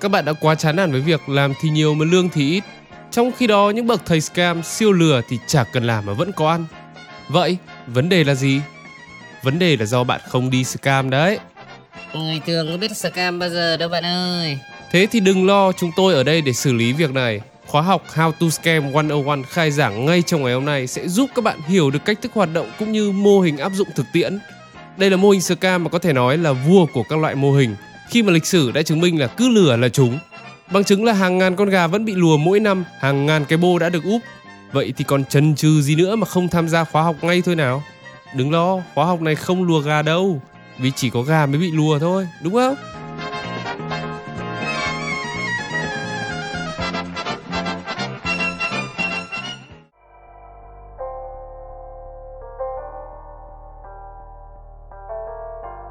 các bạn đã quá chán nản với việc làm thì nhiều mà lương thì ít. Trong khi đó những bậc thầy scam siêu lừa thì chả cần làm mà vẫn có ăn. Vậy, vấn đề là gì? Vấn đề là do bạn không đi scam đấy. Người thường có biết scam bao giờ đâu bạn ơi. Thế thì đừng lo, chúng tôi ở đây để xử lý việc này. Khóa học How to Scam 101 khai giảng ngay trong ngày hôm nay sẽ giúp các bạn hiểu được cách thức hoạt động cũng như mô hình áp dụng thực tiễn. Đây là mô hình scam mà có thể nói là vua của các loại mô hình khi mà lịch sử đã chứng minh là cứ lửa là chúng. Bằng chứng là hàng ngàn con gà vẫn bị lùa mỗi năm, hàng ngàn cái bô đã được úp. Vậy thì còn chần chừ gì nữa mà không tham gia khóa học ngay thôi nào? Đừng lo, khóa học này không lùa gà đâu, vì chỉ có gà mới bị lùa thôi, đúng không?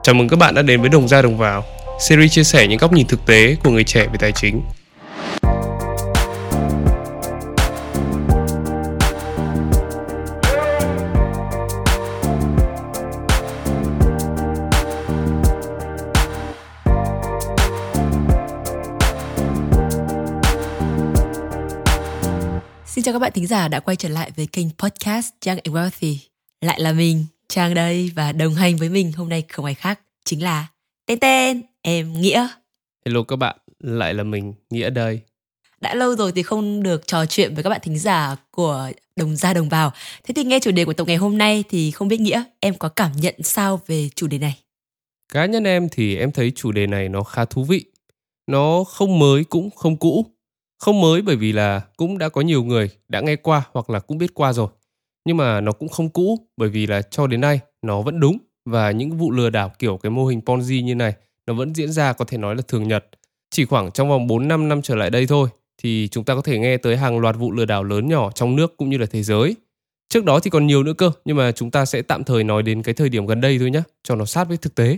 Chào mừng các bạn đã đến với Đồng Ra Đồng Vào, series chia sẻ những góc nhìn thực tế của người trẻ về tài chính. Xin chào các bạn thính giả đã quay trở lại với kênh podcast Trang and Wealthy. Lại là mình, Trang đây và đồng hành với mình hôm nay không ai khác chính là tên tên em Nghĩa. Hello các bạn, lại là mình Nghĩa đây. Đã lâu rồi thì không được trò chuyện với các bạn thính giả của Đồng Gia Đồng Vào. Thế thì nghe chủ đề của tập ngày hôm nay thì không biết Nghĩa em có cảm nhận sao về chủ đề này? Cá nhân em thì em thấy chủ đề này nó khá thú vị. Nó không mới cũng không cũ. Không mới bởi vì là cũng đã có nhiều người đã nghe qua hoặc là cũng biết qua rồi. Nhưng mà nó cũng không cũ bởi vì là cho đến nay nó vẫn đúng và những vụ lừa đảo kiểu cái mô hình Ponzi như này nó vẫn diễn ra có thể nói là thường nhật. Chỉ khoảng trong vòng 4-5 năm trở lại đây thôi thì chúng ta có thể nghe tới hàng loạt vụ lừa đảo lớn nhỏ trong nước cũng như là thế giới. Trước đó thì còn nhiều nữa cơ, nhưng mà chúng ta sẽ tạm thời nói đến cái thời điểm gần đây thôi nhé, cho nó sát với thực tế.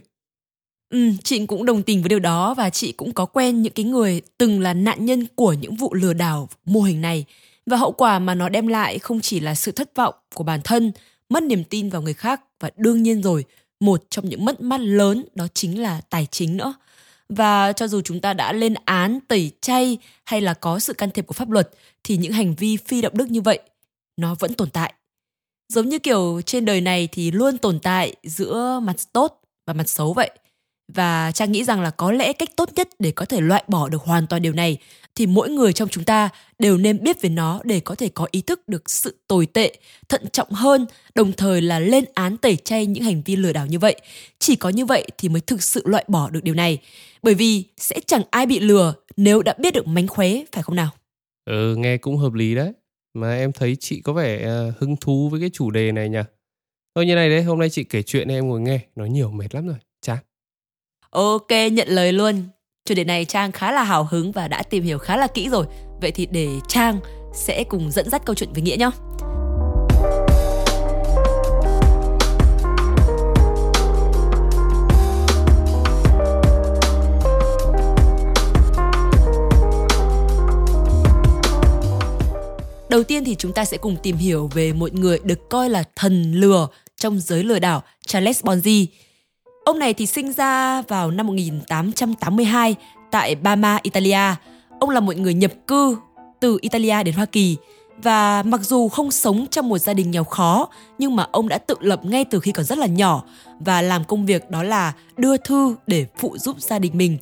Ừ, chị cũng đồng tình với điều đó và chị cũng có quen những cái người từng là nạn nhân của những vụ lừa đảo mô hình này và hậu quả mà nó đem lại không chỉ là sự thất vọng của bản thân, mất niềm tin vào người khác và đương nhiên rồi, một trong những mất mát lớn đó chính là tài chính nữa. Và cho dù chúng ta đã lên án, tẩy chay hay là có sự can thiệp của pháp luật thì những hành vi phi đạo đức như vậy nó vẫn tồn tại. Giống như kiểu trên đời này thì luôn tồn tại giữa mặt tốt và mặt xấu vậy và trang nghĩ rằng là có lẽ cách tốt nhất để có thể loại bỏ được hoàn toàn điều này thì mỗi người trong chúng ta đều nên biết về nó để có thể có ý thức được sự tồi tệ thận trọng hơn đồng thời là lên án tẩy chay những hành vi lừa đảo như vậy. Chỉ có như vậy thì mới thực sự loại bỏ được điều này. Bởi vì sẽ chẳng ai bị lừa nếu đã biết được mánh khóe phải không nào? Ừ nghe cũng hợp lý đấy. Mà em thấy chị có vẻ uh, hứng thú với cái chủ đề này nhỉ? Thôi như này đấy hôm nay chị kể chuyện em ngồi nghe nói nhiều mệt lắm rồi. Chán Ok, nhận lời luôn. Chủ đề này Trang khá là hào hứng và đã tìm hiểu khá là kỹ rồi. Vậy thì để Trang sẽ cùng dẫn dắt câu chuyện với Nghĩa nhé. Đầu tiên thì chúng ta sẽ cùng tìm hiểu về một người được coi là thần lừa trong giới lừa đảo Charles Bonzi. Ông này thì sinh ra vào năm 1882 tại Bama, Italia. Ông là một người nhập cư từ Italia đến Hoa Kỳ và mặc dù không sống trong một gia đình nghèo khó nhưng mà ông đã tự lập ngay từ khi còn rất là nhỏ và làm công việc đó là đưa thư để phụ giúp gia đình mình.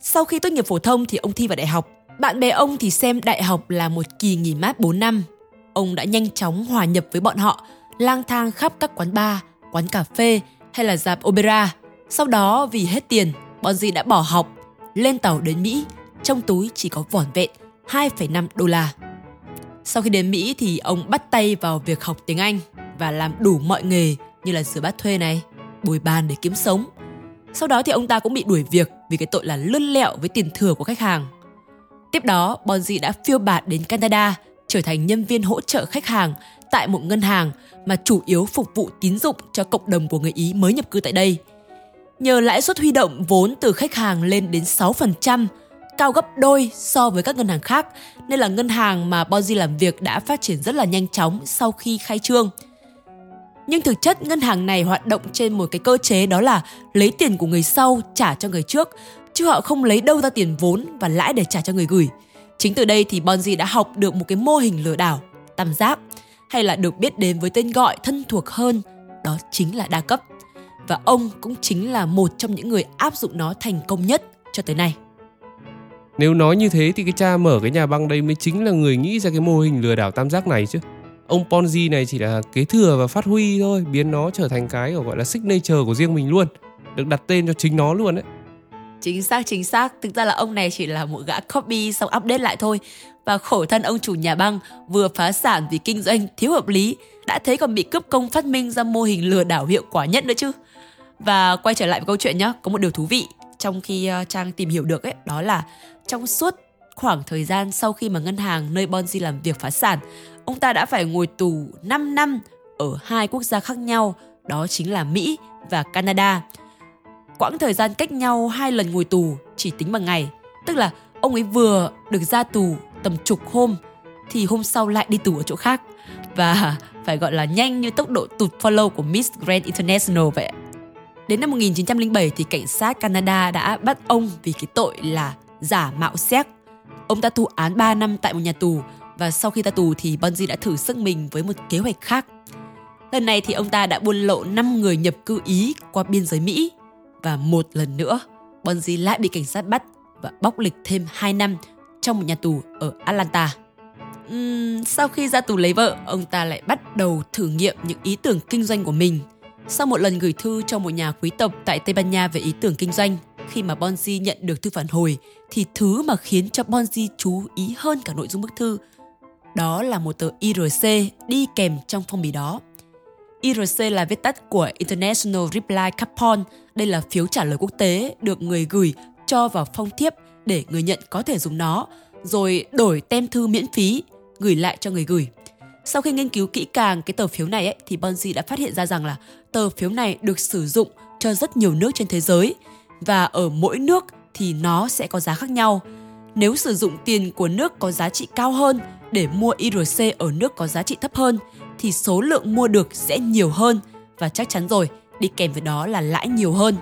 Sau khi tốt nghiệp phổ thông thì ông thi vào đại học. Bạn bè ông thì xem đại học là một kỳ nghỉ mát 4 năm. Ông đã nhanh chóng hòa nhập với bọn họ, lang thang khắp các quán bar, quán cà phê hay là dạp opera. Sau đó vì hết tiền, Bonzi đã bỏ học, lên tàu đến Mỹ, trong túi chỉ có vỏn vẹn 2,5 đô la. Sau khi đến Mỹ thì ông bắt tay vào việc học tiếng Anh và làm đủ mọi nghề như là rửa bát thuê này, bồi bàn để kiếm sống. Sau đó thì ông ta cũng bị đuổi việc vì cái tội là lươn lẹo với tiền thừa của khách hàng. Tiếp đó, Bonzi đã phiêu bạt đến Canada, trở thành nhân viên hỗ trợ khách hàng tại một ngân hàng mà chủ yếu phục vụ tín dụng cho cộng đồng của người Ý mới nhập cư tại đây. Nhờ lãi suất huy động vốn từ khách hàng lên đến 6%, cao gấp đôi so với các ngân hàng khác, nên là ngân hàng mà Bonzi làm việc đã phát triển rất là nhanh chóng sau khi khai trương. Nhưng thực chất ngân hàng này hoạt động trên một cái cơ chế đó là lấy tiền của người sau trả cho người trước, chứ họ không lấy đâu ra tiền vốn và lãi để trả cho người gửi. Chính từ đây thì Bonzi đã học được một cái mô hình lừa đảo, tam giác, hay là được biết đến với tên gọi thân thuộc hơn, đó chính là đa cấp. Và ông cũng chính là một trong những người áp dụng nó thành công nhất cho tới nay. Nếu nói như thế thì cái cha mở cái nhà băng đây mới chính là người nghĩ ra cái mô hình lừa đảo tam giác này chứ. Ông Ponzi này chỉ là kế thừa và phát huy thôi, biến nó trở thành cái gọi là signature của riêng mình luôn. Được đặt tên cho chính nó luôn đấy. Chính xác, chính xác. Thực ra là ông này chỉ là một gã copy xong update lại thôi. Và khổ thân ông chủ nhà băng vừa phá sản vì kinh doanh thiếu hợp lý, đã thấy còn bị cướp công phát minh ra mô hình lừa đảo hiệu quả nhất nữa chứ. Và quay trở lại với câu chuyện nhé, có một điều thú vị trong khi ờ, Trang tìm hiểu được ấy, đó là trong suốt khoảng thời gian sau khi mà ngân hàng nơi Bonzi làm việc phá sản, ông ta đã phải ngồi tù 5 năm ở hai quốc gia khác nhau, đó chính là Mỹ và Canada. Quãng thời gian cách nhau hai lần ngồi tù chỉ tính bằng ngày, tức là ông ấy vừa được ra tù tầm chục hôm thì hôm sau lại đi tù ở chỗ khác và phải gọi là nhanh như tốc độ tụt follow của Miss Grand International vậy. Đến năm 1907 thì cảnh sát Canada đã bắt ông vì cái tội là giả mạo séc. Ông ta thụ án 3 năm tại một nhà tù và sau khi ra tù thì Bonzi đã thử sức mình với một kế hoạch khác. Lần này thì ông ta đã buôn lộ 5 người nhập cư Ý qua biên giới Mỹ và một lần nữa Bonzi lại bị cảnh sát bắt và bóc lịch thêm 2 năm trong một nhà tù ở Atlanta. Uhm, sau khi ra tù lấy vợ, ông ta lại bắt đầu thử nghiệm những ý tưởng kinh doanh của mình. Sau một lần gửi thư cho một nhà quý tộc tại Tây Ban Nha về ý tưởng kinh doanh, khi mà Bonzi nhận được thư phản hồi thì thứ mà khiến cho Bonzi chú ý hơn cả nội dung bức thư đó là một tờ IRC đi kèm trong phong bì đó. IRC là viết tắt của International Reply Coupon. Đây là phiếu trả lời quốc tế được người gửi cho vào phong thiếp để người nhận có thể dùng nó, rồi đổi tem thư miễn phí gửi lại cho người gửi. Sau khi nghiên cứu kỹ càng cái tờ phiếu này ấy, thì Bonzi đã phát hiện ra rằng là tờ phiếu này được sử dụng cho rất nhiều nước trên thế giới và ở mỗi nước thì nó sẽ có giá khác nhau. Nếu sử dụng tiền của nước có giá trị cao hơn để mua IRC ở nước có giá trị thấp hơn thì số lượng mua được sẽ nhiều hơn và chắc chắn rồi, đi kèm với đó là lãi nhiều hơn.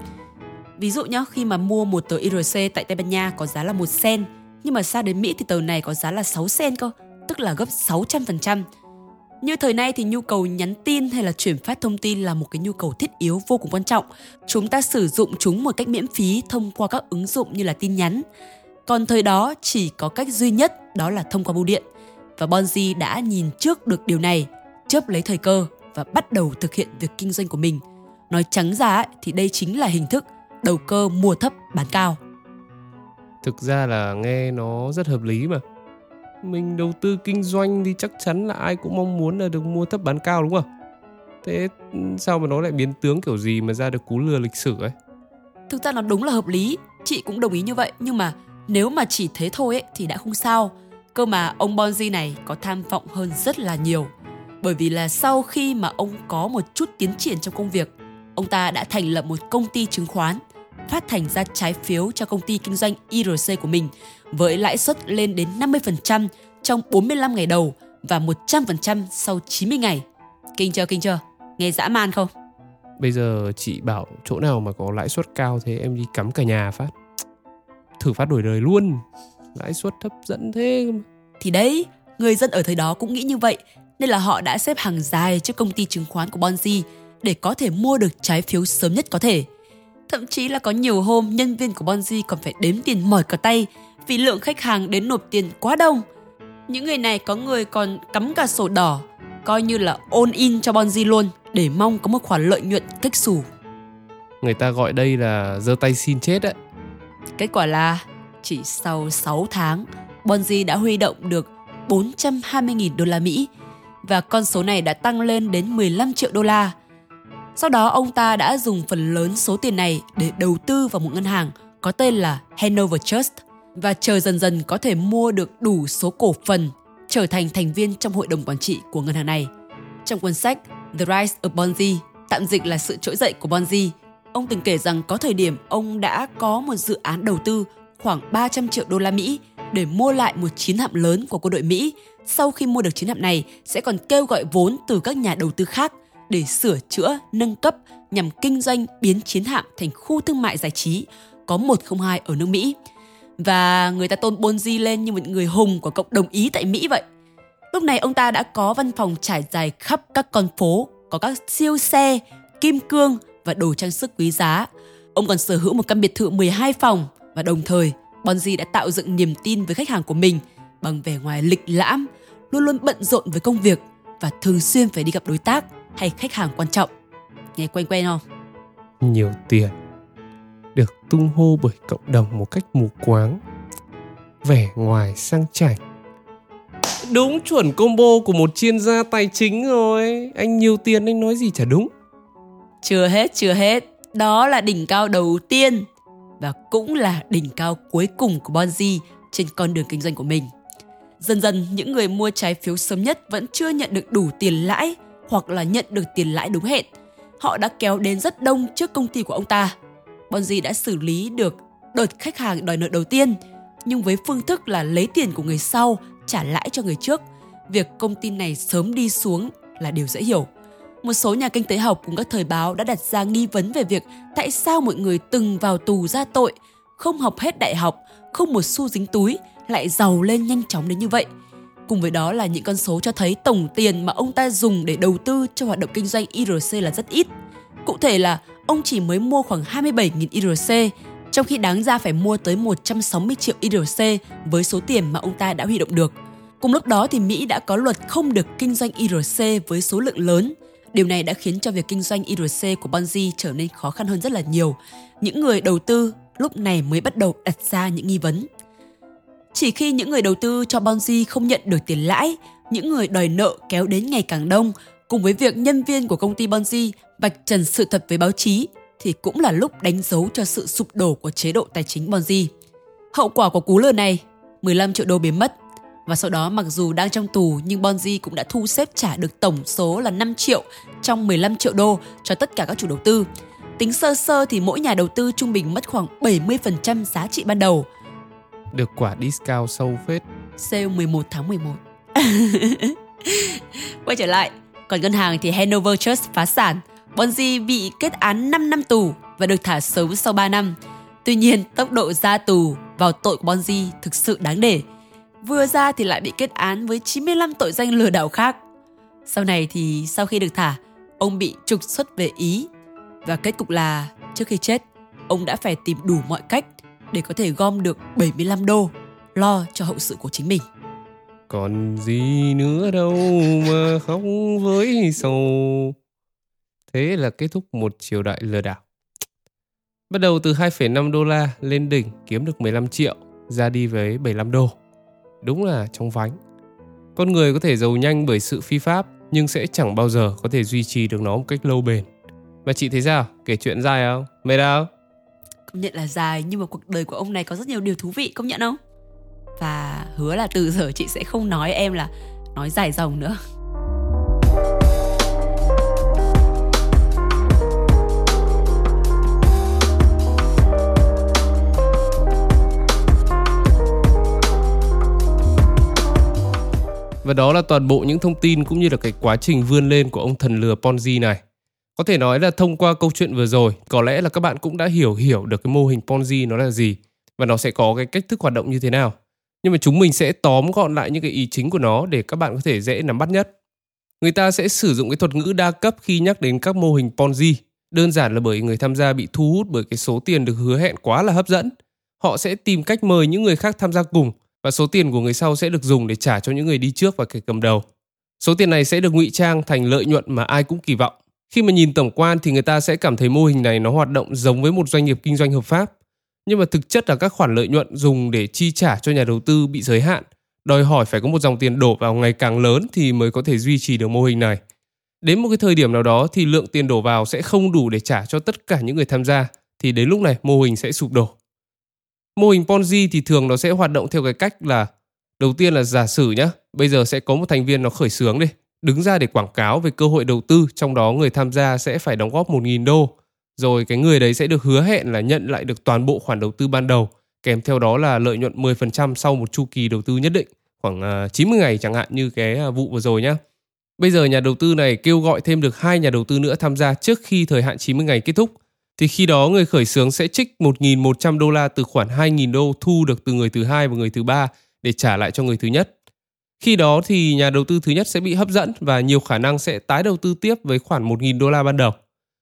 Ví dụ nhá, khi mà mua một tờ IRC tại Tây Ban Nha có giá là 1 sen, nhưng mà sang đến Mỹ thì tờ này có giá là 6 sen cơ, tức là gấp 600%. Như thời nay thì nhu cầu nhắn tin hay là chuyển phát thông tin là một cái nhu cầu thiết yếu vô cùng quan trọng. Chúng ta sử dụng chúng một cách miễn phí thông qua các ứng dụng như là tin nhắn. Còn thời đó chỉ có cách duy nhất đó là thông qua bưu điện. Và Bonzi đã nhìn trước được điều này, chớp lấy thời cơ và bắt đầu thực hiện việc kinh doanh của mình. Nói trắng ra thì đây chính là hình thức đầu cơ mua thấp bán cao. Thực ra là nghe nó rất hợp lý mà mình đầu tư kinh doanh thì chắc chắn là ai cũng mong muốn là được mua thấp bán cao đúng không? Thế sao mà nó lại biến tướng kiểu gì mà ra được cú lừa lịch sử ấy? Thực ra nó đúng là hợp lý, chị cũng đồng ý như vậy nhưng mà nếu mà chỉ thế thôi ấy, thì đã không sao. Cơ mà ông Bonzi này có tham vọng hơn rất là nhiều. Bởi vì là sau khi mà ông có một chút tiến triển trong công việc, ông ta đã thành lập một công ty chứng khoán, phát hành ra trái phiếu cho công ty kinh doanh IRC của mình với lãi suất lên đến 50% trong 45 ngày đầu và 100% sau 90 ngày. Kinh chưa, kinh chưa? Nghe dã man không? Bây giờ chị bảo chỗ nào mà có lãi suất cao thế em đi cắm cả nhà phát. Thử phát đổi đời luôn. Lãi suất hấp dẫn thế. Thì đấy, người dân ở thời đó cũng nghĩ như vậy nên là họ đã xếp hàng dài trước công ty chứng khoán của Bonzi để có thể mua được trái phiếu sớm nhất có thể. Thậm chí là có nhiều hôm nhân viên của Bonzi còn phải đếm tiền mỏi cả tay vì lượng khách hàng đến nộp tiền quá đông. Những người này có người còn cắm cả sổ đỏ, coi như là ôn in cho Bonzi luôn để mong có một khoản lợi nhuận cách xù. Người ta gọi đây là giơ tay xin chết đấy. Kết quả là chỉ sau 6 tháng, Bonzi đã huy động được 420.000 đô la Mỹ và con số này đã tăng lên đến 15 triệu đô la. Sau đó ông ta đã dùng phần lớn số tiền này để đầu tư vào một ngân hàng có tên là Hanover Trust và chờ dần dần có thể mua được đủ số cổ phần trở thành thành viên trong hội đồng quản trị của ngân hàng này. Trong cuốn sách The Rise of Bonzi, tạm dịch là sự trỗi dậy của Bonzi, ông từng kể rằng có thời điểm ông đã có một dự án đầu tư khoảng 300 triệu đô la Mỹ để mua lại một chiến hạm lớn của quân đội Mỹ. Sau khi mua được chiến hạm này, sẽ còn kêu gọi vốn từ các nhà đầu tư khác để sửa chữa, nâng cấp nhằm kinh doanh biến chiến hạm thành khu thương mại giải trí có 102 ở nước Mỹ. Và người ta tôn Bonzi lên như một người hùng của cộng đồng Ý tại Mỹ vậy. Lúc này ông ta đã có văn phòng trải dài khắp các con phố, có các siêu xe, kim cương và đồ trang sức quý giá. Ông còn sở hữu một căn biệt thự 12 phòng và đồng thời Bonzi đã tạo dựng niềm tin với khách hàng của mình bằng vẻ ngoài lịch lãm, luôn luôn bận rộn với công việc và thường xuyên phải đi gặp đối tác hay khách hàng quan trọng. Nghe quen quen không? Nhiều tiền được tung hô bởi cộng đồng một cách mù quáng. Vẻ ngoài sang chảnh. Đúng chuẩn combo của một chuyên gia tài chính rồi. Anh nhiều tiền anh nói gì chả đúng. Chưa hết, chưa hết. Đó là đỉnh cao đầu tiên và cũng là đỉnh cao cuối cùng của Bonzi trên con đường kinh doanh của mình. Dần dần, những người mua trái phiếu sớm nhất vẫn chưa nhận được đủ tiền lãi hoặc là nhận được tiền lãi đúng hẹn. Họ đã kéo đến rất đông trước công ty của ông ta. Bonzi đã xử lý được đợt khách hàng đòi nợ đầu tiên, nhưng với phương thức là lấy tiền của người sau trả lãi cho người trước. Việc công ty này sớm đi xuống là điều dễ hiểu. Một số nhà kinh tế học cùng các thời báo đã đặt ra nghi vấn về việc tại sao mọi người từng vào tù ra tội, không học hết đại học, không một xu dính túi lại giàu lên nhanh chóng đến như vậy. Cùng với đó là những con số cho thấy tổng tiền mà ông ta dùng để đầu tư cho hoạt động kinh doanh IRC là rất ít. Cụ thể là ông chỉ mới mua khoảng 27.000 IRC, trong khi đáng ra phải mua tới 160 triệu IRC với số tiền mà ông ta đã huy động được. Cùng lúc đó thì Mỹ đã có luật không được kinh doanh IRC với số lượng lớn. Điều này đã khiến cho việc kinh doanh IRC của Bonzi trở nên khó khăn hơn rất là nhiều. Những người đầu tư lúc này mới bắt đầu đặt ra những nghi vấn. Chỉ khi những người đầu tư cho Bonzi không nhận được tiền lãi, những người đòi nợ kéo đến ngày càng đông, cùng với việc nhân viên của công ty Bonzi vạch trần sự thật với báo chí thì cũng là lúc đánh dấu cho sự sụp đổ của chế độ tài chính Bonzi. Hậu quả của cú lừa này, 15 triệu đô biến mất. Và sau đó mặc dù đang trong tù nhưng Bonzi cũng đã thu xếp trả được tổng số là 5 triệu trong 15 triệu đô cho tất cả các chủ đầu tư. Tính sơ sơ thì mỗi nhà đầu tư trung bình mất khoảng 70% giá trị ban đầu. Được quả discount sâu phết. Sale 11 tháng 11. Quay trở lại, còn ngân hàng thì Hanover Trust phá sản. Bonzi bị kết án 5 năm tù và được thả sớm sau 3 năm. Tuy nhiên, tốc độ ra tù vào tội của Bonzi thực sự đáng để. Vừa ra thì lại bị kết án với 95 tội danh lừa đảo khác. Sau này thì sau khi được thả, ông bị trục xuất về Ý. Và kết cục là trước khi chết, ông đã phải tìm đủ mọi cách để có thể gom được 75 đô lo cho hậu sự của chính mình. Còn gì nữa đâu mà khóc với sầu. Thế là kết thúc một triều đại lừa đảo. Bắt đầu từ 2,5 đô la lên đỉnh kiếm được 15 triệu, ra đi với 75 đô. Đúng là trong vánh. Con người có thể giàu nhanh bởi sự phi pháp, nhưng sẽ chẳng bao giờ có thể duy trì được nó một cách lâu bền. Và chị thấy sao? Kể chuyện dài không? Mệt đâu? Công nhận là dài nhưng mà cuộc đời của ông này có rất nhiều điều thú vị, công nhận không? Và hứa là từ giờ chị sẽ không nói em là nói dài dòng nữa. Và đó là toàn bộ những thông tin cũng như là cái quá trình vươn lên của ông thần lừa Ponzi này. Có thể nói là thông qua câu chuyện vừa rồi, có lẽ là các bạn cũng đã hiểu hiểu được cái mô hình Ponzi nó là gì và nó sẽ có cái cách thức hoạt động như thế nào. Nhưng mà chúng mình sẽ tóm gọn lại những cái ý chính của nó để các bạn có thể dễ nắm bắt nhất. Người ta sẽ sử dụng cái thuật ngữ đa cấp khi nhắc đến các mô hình Ponzi. Đơn giản là bởi người tham gia bị thu hút bởi cái số tiền được hứa hẹn quá là hấp dẫn. Họ sẽ tìm cách mời những người khác tham gia cùng và số tiền của người sau sẽ được dùng để trả cho những người đi trước và kẻ cầm đầu. Số tiền này sẽ được ngụy trang thành lợi nhuận mà ai cũng kỳ vọng. Khi mà nhìn tổng quan thì người ta sẽ cảm thấy mô hình này nó hoạt động giống với một doanh nghiệp kinh doanh hợp pháp. Nhưng mà thực chất là các khoản lợi nhuận dùng để chi trả cho nhà đầu tư bị giới hạn, đòi hỏi phải có một dòng tiền đổ vào ngày càng lớn thì mới có thể duy trì được mô hình này. Đến một cái thời điểm nào đó thì lượng tiền đổ vào sẽ không đủ để trả cho tất cả những người tham gia thì đến lúc này mô hình sẽ sụp đổ. Mô hình Ponzi thì thường nó sẽ hoạt động theo cái cách là đầu tiên là giả sử nhá, bây giờ sẽ có một thành viên nó khởi xướng đi, đứng ra để quảng cáo về cơ hội đầu tư, trong đó người tham gia sẽ phải đóng góp 1.000 đô. Rồi cái người đấy sẽ được hứa hẹn là nhận lại được toàn bộ khoản đầu tư ban đầu, kèm theo đó là lợi nhuận 10% sau một chu kỳ đầu tư nhất định, khoảng à, 90 ngày chẳng hạn như cái à, vụ vừa rồi nhé. Bây giờ nhà đầu tư này kêu gọi thêm được hai nhà đầu tư nữa tham gia trước khi thời hạn 90 ngày kết thúc thì khi đó người khởi xướng sẽ trích 1.100 đô la từ khoản 2.000 đô thu được từ người thứ hai và người thứ ba để trả lại cho người thứ nhất. Khi đó thì nhà đầu tư thứ nhất sẽ bị hấp dẫn và nhiều khả năng sẽ tái đầu tư tiếp với khoản 1.000 đô la ban đầu.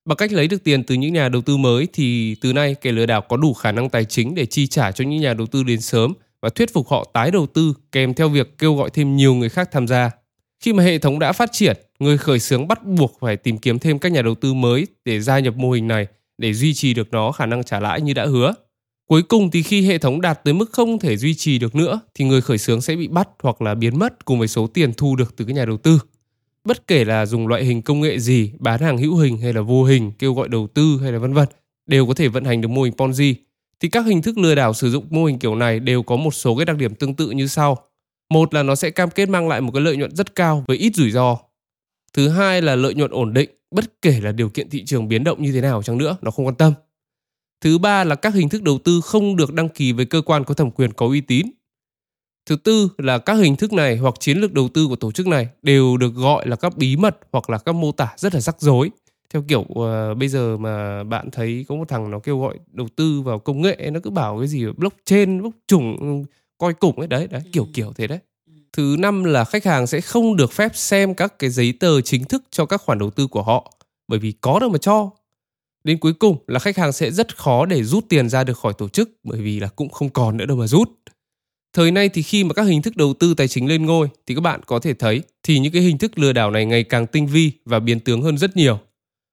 Bằng cách lấy được tiền từ những nhà đầu tư mới thì từ nay kẻ lừa đảo có đủ khả năng tài chính để chi trả cho những nhà đầu tư đến sớm và thuyết phục họ tái đầu tư kèm theo việc kêu gọi thêm nhiều người khác tham gia. Khi mà hệ thống đã phát triển, người khởi xướng bắt buộc phải tìm kiếm thêm các nhà đầu tư mới để gia nhập mô hình này để duy trì được nó khả năng trả lãi như đã hứa. Cuối cùng thì khi hệ thống đạt tới mức không thể duy trì được nữa thì người khởi xướng sẽ bị bắt hoặc là biến mất cùng với số tiền thu được từ các nhà đầu tư. Bất kể là dùng loại hình công nghệ gì, bán hàng hữu hình hay là vô hình, kêu gọi đầu tư hay là vân vân, đều có thể vận hành được mô hình Ponzi. Thì các hình thức lừa đảo sử dụng mô hình kiểu này đều có một số cái đặc điểm tương tự như sau. Một là nó sẽ cam kết mang lại một cái lợi nhuận rất cao với ít rủi ro. Thứ hai là lợi nhuận ổn định, bất kể là điều kiện thị trường biến động như thế nào chăng nữa, nó không quan tâm. Thứ ba là các hình thức đầu tư không được đăng ký với cơ quan có thẩm quyền có uy tín. Thứ tư là các hình thức này hoặc chiến lược đầu tư của tổ chức này đều được gọi là các bí mật hoặc là các mô tả rất là rắc rối. Theo kiểu uh, bây giờ mà bạn thấy có một thằng nó kêu gọi đầu tư vào công nghệ nó cứ bảo cái gì blockchain, bốc trùng, coi củng ấy đấy, đấy kiểu ừ. kiểu thế đấy. Thứ năm là khách hàng sẽ không được phép xem các cái giấy tờ chính thức cho các khoản đầu tư của họ bởi vì có đâu mà cho Đến cuối cùng là khách hàng sẽ rất khó để rút tiền ra được khỏi tổ chức bởi vì là cũng không còn nữa đâu mà rút. Thời nay thì khi mà các hình thức đầu tư tài chính lên ngôi thì các bạn có thể thấy thì những cái hình thức lừa đảo này ngày càng tinh vi và biến tướng hơn rất nhiều.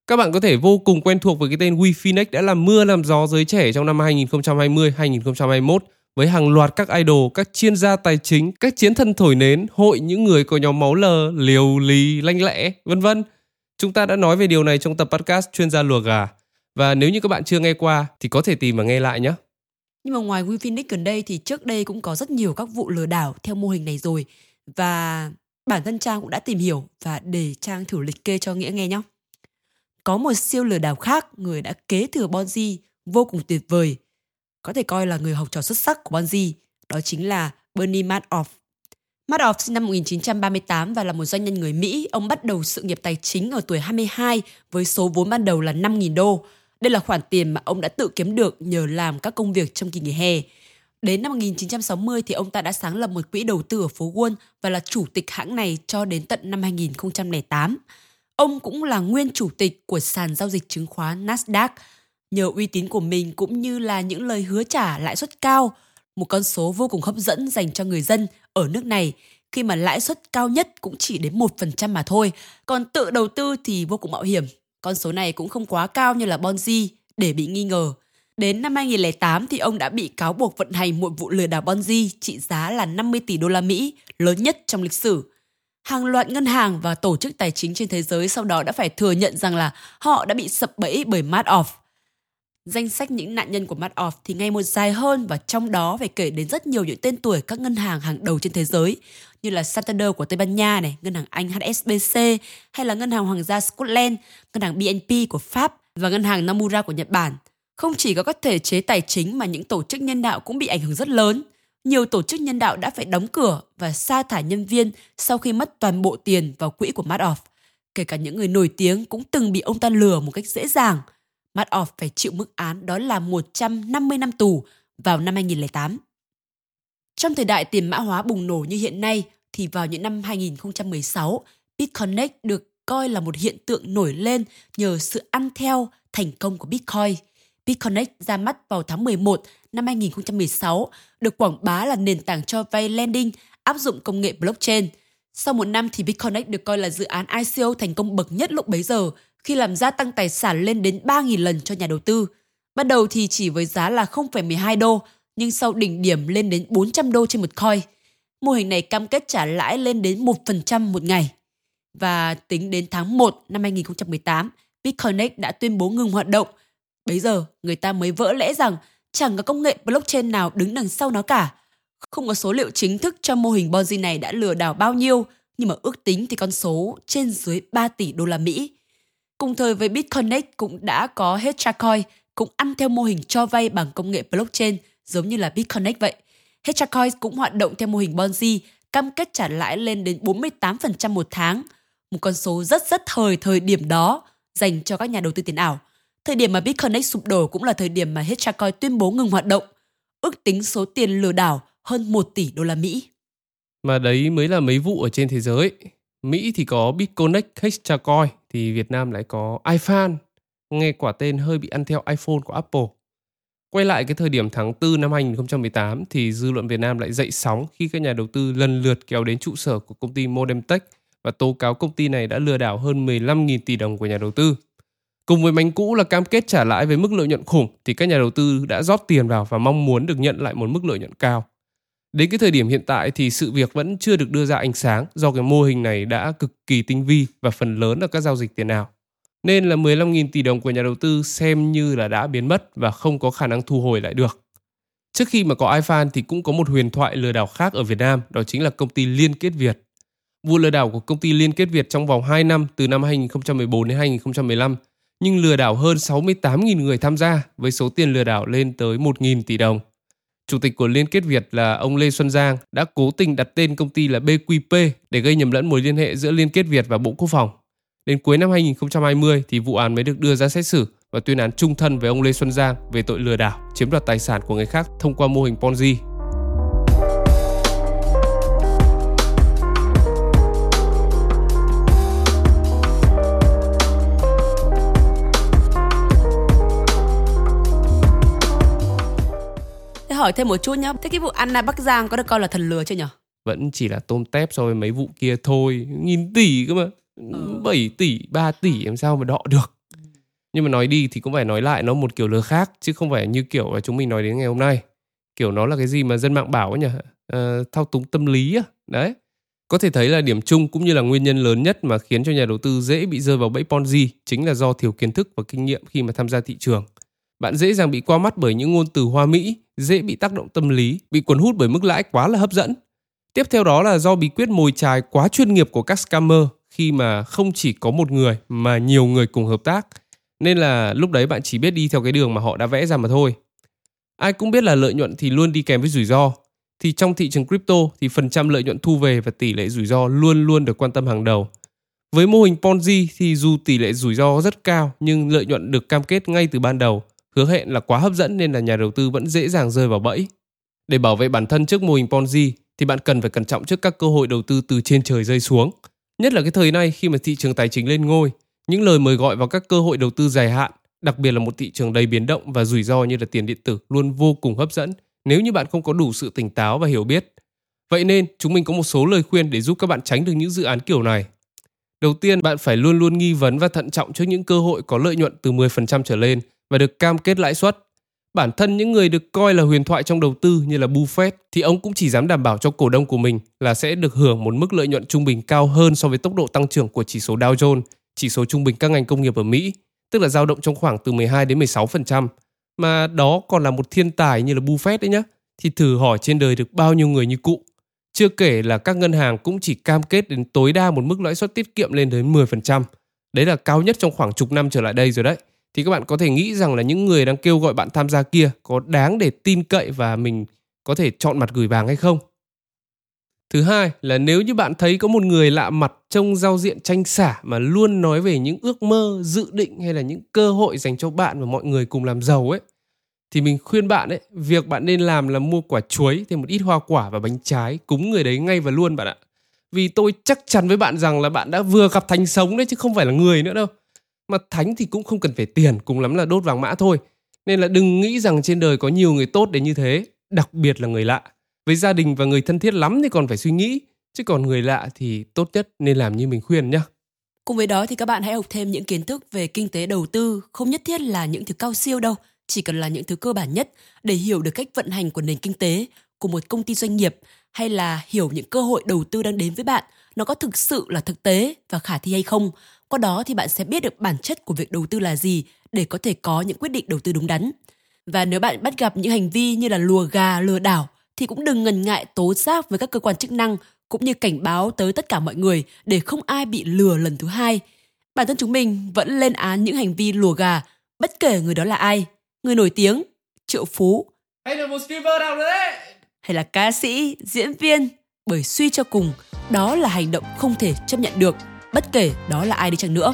Các bạn có thể vô cùng quen thuộc với cái tên WeFinex đã làm mưa làm gió giới trẻ trong năm 2020-2021 với hàng loạt các idol, các chuyên gia tài chính, các chiến thần thổi nến, hội những người có nhóm máu lờ, liều lì, lanh lẽ, vân vân. Chúng ta đã nói về điều này trong tập podcast chuyên gia lùa gà. Và nếu như các bạn chưa nghe qua thì có thể tìm và nghe lại nhé. Nhưng mà ngoài WeFinix gần đây thì trước đây cũng có rất nhiều các vụ lừa đảo theo mô hình này rồi. Và bản thân Trang cũng đã tìm hiểu và để Trang thử liệt kê cho Nghĩa nghe nhé. Có một siêu lừa đảo khác, người đã kế thừa Bonzi vô cùng tuyệt vời. Có thể coi là người học trò xuất sắc của Bonzi, đó chính là Bernie Madoff. Madoff sinh năm 1938 và là một doanh nhân người Mỹ. Ông bắt đầu sự nghiệp tài chính ở tuổi 22 với số vốn ban đầu là 5.000 đô. Đây là khoản tiền mà ông đã tự kiếm được nhờ làm các công việc trong kỳ nghỉ hè. Đến năm 1960 thì ông ta đã sáng lập một quỹ đầu tư ở phố Wall và là chủ tịch hãng này cho đến tận năm 2008. Ông cũng là nguyên chủ tịch của sàn giao dịch chứng khoán Nasdaq. Nhờ uy tín của mình cũng như là những lời hứa trả lãi suất cao, một con số vô cùng hấp dẫn dành cho người dân ở nước này khi mà lãi suất cao nhất cũng chỉ đến 1% mà thôi. Còn tự đầu tư thì vô cùng mạo hiểm con số này cũng không quá cao như là Bonzi để bị nghi ngờ. Đến năm 2008 thì ông đã bị cáo buộc vận hành một vụ lừa đảo Bonzi trị giá là 50 tỷ đô la Mỹ, lớn nhất trong lịch sử. Hàng loạt ngân hàng và tổ chức tài chính trên thế giới sau đó đã phải thừa nhận rằng là họ đã bị sập bẫy bởi Madoff. Danh sách những nạn nhân của Madoff thì ngày một dài hơn và trong đó phải kể đến rất nhiều những tên tuổi các ngân hàng hàng đầu trên thế giới như là Santander của Tây Ban Nha này, ngân hàng Anh HSBC hay là ngân hàng Hoàng gia Scotland, ngân hàng BNP của Pháp và ngân hàng Nomura của Nhật Bản. Không chỉ có các thể chế tài chính mà những tổ chức nhân đạo cũng bị ảnh hưởng rất lớn. Nhiều tổ chức nhân đạo đã phải đóng cửa và sa thải nhân viên sau khi mất toàn bộ tiền vào quỹ của Madoff. Kể cả những người nổi tiếng cũng từng bị ông ta lừa một cách dễ dàng. Madoff phải chịu mức án đó là 150 năm tù vào năm 2008. Trong thời đại tiền mã hóa bùng nổ như hiện nay, thì vào những năm 2016, BitConnect được coi là một hiện tượng nổi lên nhờ sự ăn theo thành công của Bitcoin. BitConnect ra mắt vào tháng 11 năm 2016, được quảng bá là nền tảng cho vay lending áp dụng công nghệ blockchain. Sau một năm thì BitConnect được coi là dự án ICO thành công bậc nhất lúc bấy giờ khi làm gia tăng tài sản lên đến 3.000 lần cho nhà đầu tư. Ban đầu thì chỉ với giá là 0,12 đô, nhưng sau đỉnh điểm lên đến 400 đô trên một coin. Mô hình này cam kết trả lãi lên đến 1% một ngày. Và tính đến tháng 1 năm 2018, BitConnect đã tuyên bố ngừng hoạt động. Bây giờ, người ta mới vỡ lẽ rằng chẳng có công nghệ blockchain nào đứng đằng sau nó cả. Không có số liệu chính thức cho mô hình Ponzi này đã lừa đảo bao nhiêu, nhưng mà ước tính thì con số trên dưới 3 tỷ đô la Mỹ. Cùng thời với BitConnect cũng đã có Hedgecoin, cũng ăn theo mô hình cho vay bằng công nghệ blockchain – giống như là BitConnect vậy. Hedgecoin cũng hoạt động theo mô hình Ponzi, cam kết trả lãi lên đến 48% một tháng, một con số rất rất thời thời điểm đó dành cho các nhà đầu tư tiền ảo. Thời điểm mà BitConnect sụp đổ cũng là thời điểm mà Hitchcoin tuyên bố ngừng hoạt động. Ước tính số tiền lừa đảo hơn 1 tỷ đô la Mỹ. Mà đấy mới là mấy vụ ở trên thế giới. Mỹ thì có BitConnect, Hextracoin, thì Việt Nam lại có iPhone. Nghe quả tên hơi bị ăn theo iPhone của Apple. Quay lại cái thời điểm tháng 4 năm 2018 thì dư luận Việt Nam lại dậy sóng khi các nhà đầu tư lần lượt kéo đến trụ sở của công ty Modemtech và tố cáo công ty này đã lừa đảo hơn 15.000 tỷ đồng của nhà đầu tư. Cùng với bánh cũ là cam kết trả lãi với mức lợi nhuận khủng thì các nhà đầu tư đã rót tiền vào và mong muốn được nhận lại một mức lợi nhuận cao. Đến cái thời điểm hiện tại thì sự việc vẫn chưa được đưa ra ánh sáng do cái mô hình này đã cực kỳ tinh vi và phần lớn là các giao dịch tiền ảo. Nên là 15.000 tỷ đồng của nhà đầu tư xem như là đã biến mất và không có khả năng thu hồi lại được. Trước khi mà có iPhone thì cũng có một huyền thoại lừa đảo khác ở Việt Nam, đó chính là công ty Liên Kết Việt. Vụ lừa đảo của công ty Liên Kết Việt trong vòng 2 năm từ năm 2014 đến 2015 nhưng lừa đảo hơn 68.000 người tham gia với số tiền lừa đảo lên tới 1.000 tỷ đồng. Chủ tịch của Liên Kết Việt là ông Lê Xuân Giang đã cố tình đặt tên công ty là BQP để gây nhầm lẫn mối liên hệ giữa Liên Kết Việt và Bộ Quốc phòng. Đến cuối năm 2020 thì vụ án mới được đưa ra xét xử và tuyên án trung thân với ông Lê Xuân Giang về tội lừa đảo, chiếm đoạt tài sản của người khác thông qua mô hình Ponzi. Hỏi thêm một chút nhá, thế cái vụ Anna Bắc Giang có được coi là thần lừa chưa nhỉ? Vẫn chỉ là tôm tép so với mấy vụ kia thôi, nghìn tỷ cơ mà. 7 tỷ, 3 tỷ em sao mà đọ được. Nhưng mà nói đi thì cũng phải nói lại nó một kiểu lừa khác chứ không phải như kiểu là chúng mình nói đến ngày hôm nay. Kiểu nó là cái gì mà dân mạng bảo ấy nhỉ? À, thao túng tâm lý á. Đấy. Có thể thấy là điểm chung cũng như là nguyên nhân lớn nhất mà khiến cho nhà đầu tư dễ bị rơi vào bẫy Ponzi chính là do thiếu kiến thức và kinh nghiệm khi mà tham gia thị trường. Bạn dễ dàng bị qua mắt bởi những ngôn từ hoa mỹ, dễ bị tác động tâm lý, bị cuốn hút bởi mức lãi quá là hấp dẫn. Tiếp theo đó là do bí quyết mồi chài quá chuyên nghiệp của các scammer khi mà không chỉ có một người mà nhiều người cùng hợp tác. Nên là lúc đấy bạn chỉ biết đi theo cái đường mà họ đã vẽ ra mà thôi. Ai cũng biết là lợi nhuận thì luôn đi kèm với rủi ro. Thì trong thị trường crypto thì phần trăm lợi nhuận thu về và tỷ lệ rủi ro luôn luôn được quan tâm hàng đầu. Với mô hình Ponzi thì dù tỷ lệ rủi ro rất cao nhưng lợi nhuận được cam kết ngay từ ban đầu, hứa hẹn là quá hấp dẫn nên là nhà đầu tư vẫn dễ dàng rơi vào bẫy. Để bảo vệ bản thân trước mô hình Ponzi thì bạn cần phải cẩn trọng trước các cơ hội đầu tư từ trên trời rơi xuống. Nhất là cái thời nay khi mà thị trường tài chính lên ngôi, những lời mời gọi vào các cơ hội đầu tư dài hạn, đặc biệt là một thị trường đầy biến động và rủi ro như là tiền điện tử luôn vô cùng hấp dẫn nếu như bạn không có đủ sự tỉnh táo và hiểu biết. Vậy nên, chúng mình có một số lời khuyên để giúp các bạn tránh được những dự án kiểu này. Đầu tiên, bạn phải luôn luôn nghi vấn và thận trọng trước những cơ hội có lợi nhuận từ 10% trở lên và được cam kết lãi suất. Bản thân những người được coi là huyền thoại trong đầu tư như là Buffett thì ông cũng chỉ dám đảm bảo cho cổ đông của mình là sẽ được hưởng một mức lợi nhuận trung bình cao hơn so với tốc độ tăng trưởng của chỉ số Dow Jones, chỉ số trung bình các ngành công nghiệp ở Mỹ, tức là dao động trong khoảng từ 12 đến 16%. Mà đó còn là một thiên tài như là Buffett đấy nhá. Thì thử hỏi trên đời được bao nhiêu người như cụ. Chưa kể là các ngân hàng cũng chỉ cam kết đến tối đa một mức lãi suất tiết kiệm lên đến 10%. Đấy là cao nhất trong khoảng chục năm trở lại đây rồi đấy thì các bạn có thể nghĩ rằng là những người đang kêu gọi bạn tham gia kia có đáng để tin cậy và mình có thể chọn mặt gửi vàng hay không. Thứ hai là nếu như bạn thấy có một người lạ mặt trong giao diện tranh xả mà luôn nói về những ước mơ, dự định hay là những cơ hội dành cho bạn và mọi người cùng làm giàu ấy thì mình khuyên bạn ấy, việc bạn nên làm là mua quả chuối thêm một ít hoa quả và bánh trái cúng người đấy ngay và luôn bạn ạ. Vì tôi chắc chắn với bạn rằng là bạn đã vừa gặp thánh sống đấy chứ không phải là người nữa đâu mà thánh thì cũng không cần phải tiền cùng lắm là đốt vàng mã thôi. Nên là đừng nghĩ rằng trên đời có nhiều người tốt đến như thế đặc biệt là người lạ. Với gia đình và người thân thiết lắm thì còn phải suy nghĩ chứ còn người lạ thì tốt nhất nên làm như mình khuyên nhá. Cùng với đó thì các bạn hãy học thêm những kiến thức về kinh tế đầu tư, không nhất thiết là những thứ cao siêu đâu, chỉ cần là những thứ cơ bản nhất để hiểu được cách vận hành của nền kinh tế của một công ty doanh nghiệp hay là hiểu những cơ hội đầu tư đang đến với bạn nó có thực sự là thực tế và khả thi hay không qua đó thì bạn sẽ biết được bản chất của việc đầu tư là gì để có thể có những quyết định đầu tư đúng đắn. Và nếu bạn bắt gặp những hành vi như là lùa gà, lừa đảo thì cũng đừng ngần ngại tố giác với các cơ quan chức năng cũng như cảnh báo tới tất cả mọi người để không ai bị lừa lần thứ hai. Bản thân chúng mình vẫn lên án những hành vi lùa gà bất kể người đó là ai, người nổi tiếng, triệu phú hay là một streamer nào đấy hay là ca sĩ, diễn viên bởi suy cho cùng đó là hành động không thể chấp nhận được bất kể đó là ai đi chăng nữa.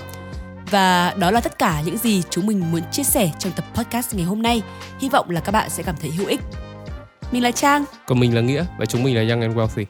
Và đó là tất cả những gì chúng mình muốn chia sẻ trong tập podcast ngày hôm nay. Hy vọng là các bạn sẽ cảm thấy hữu ích. Mình là Trang. Còn mình là Nghĩa và chúng mình là Young and Wealthy.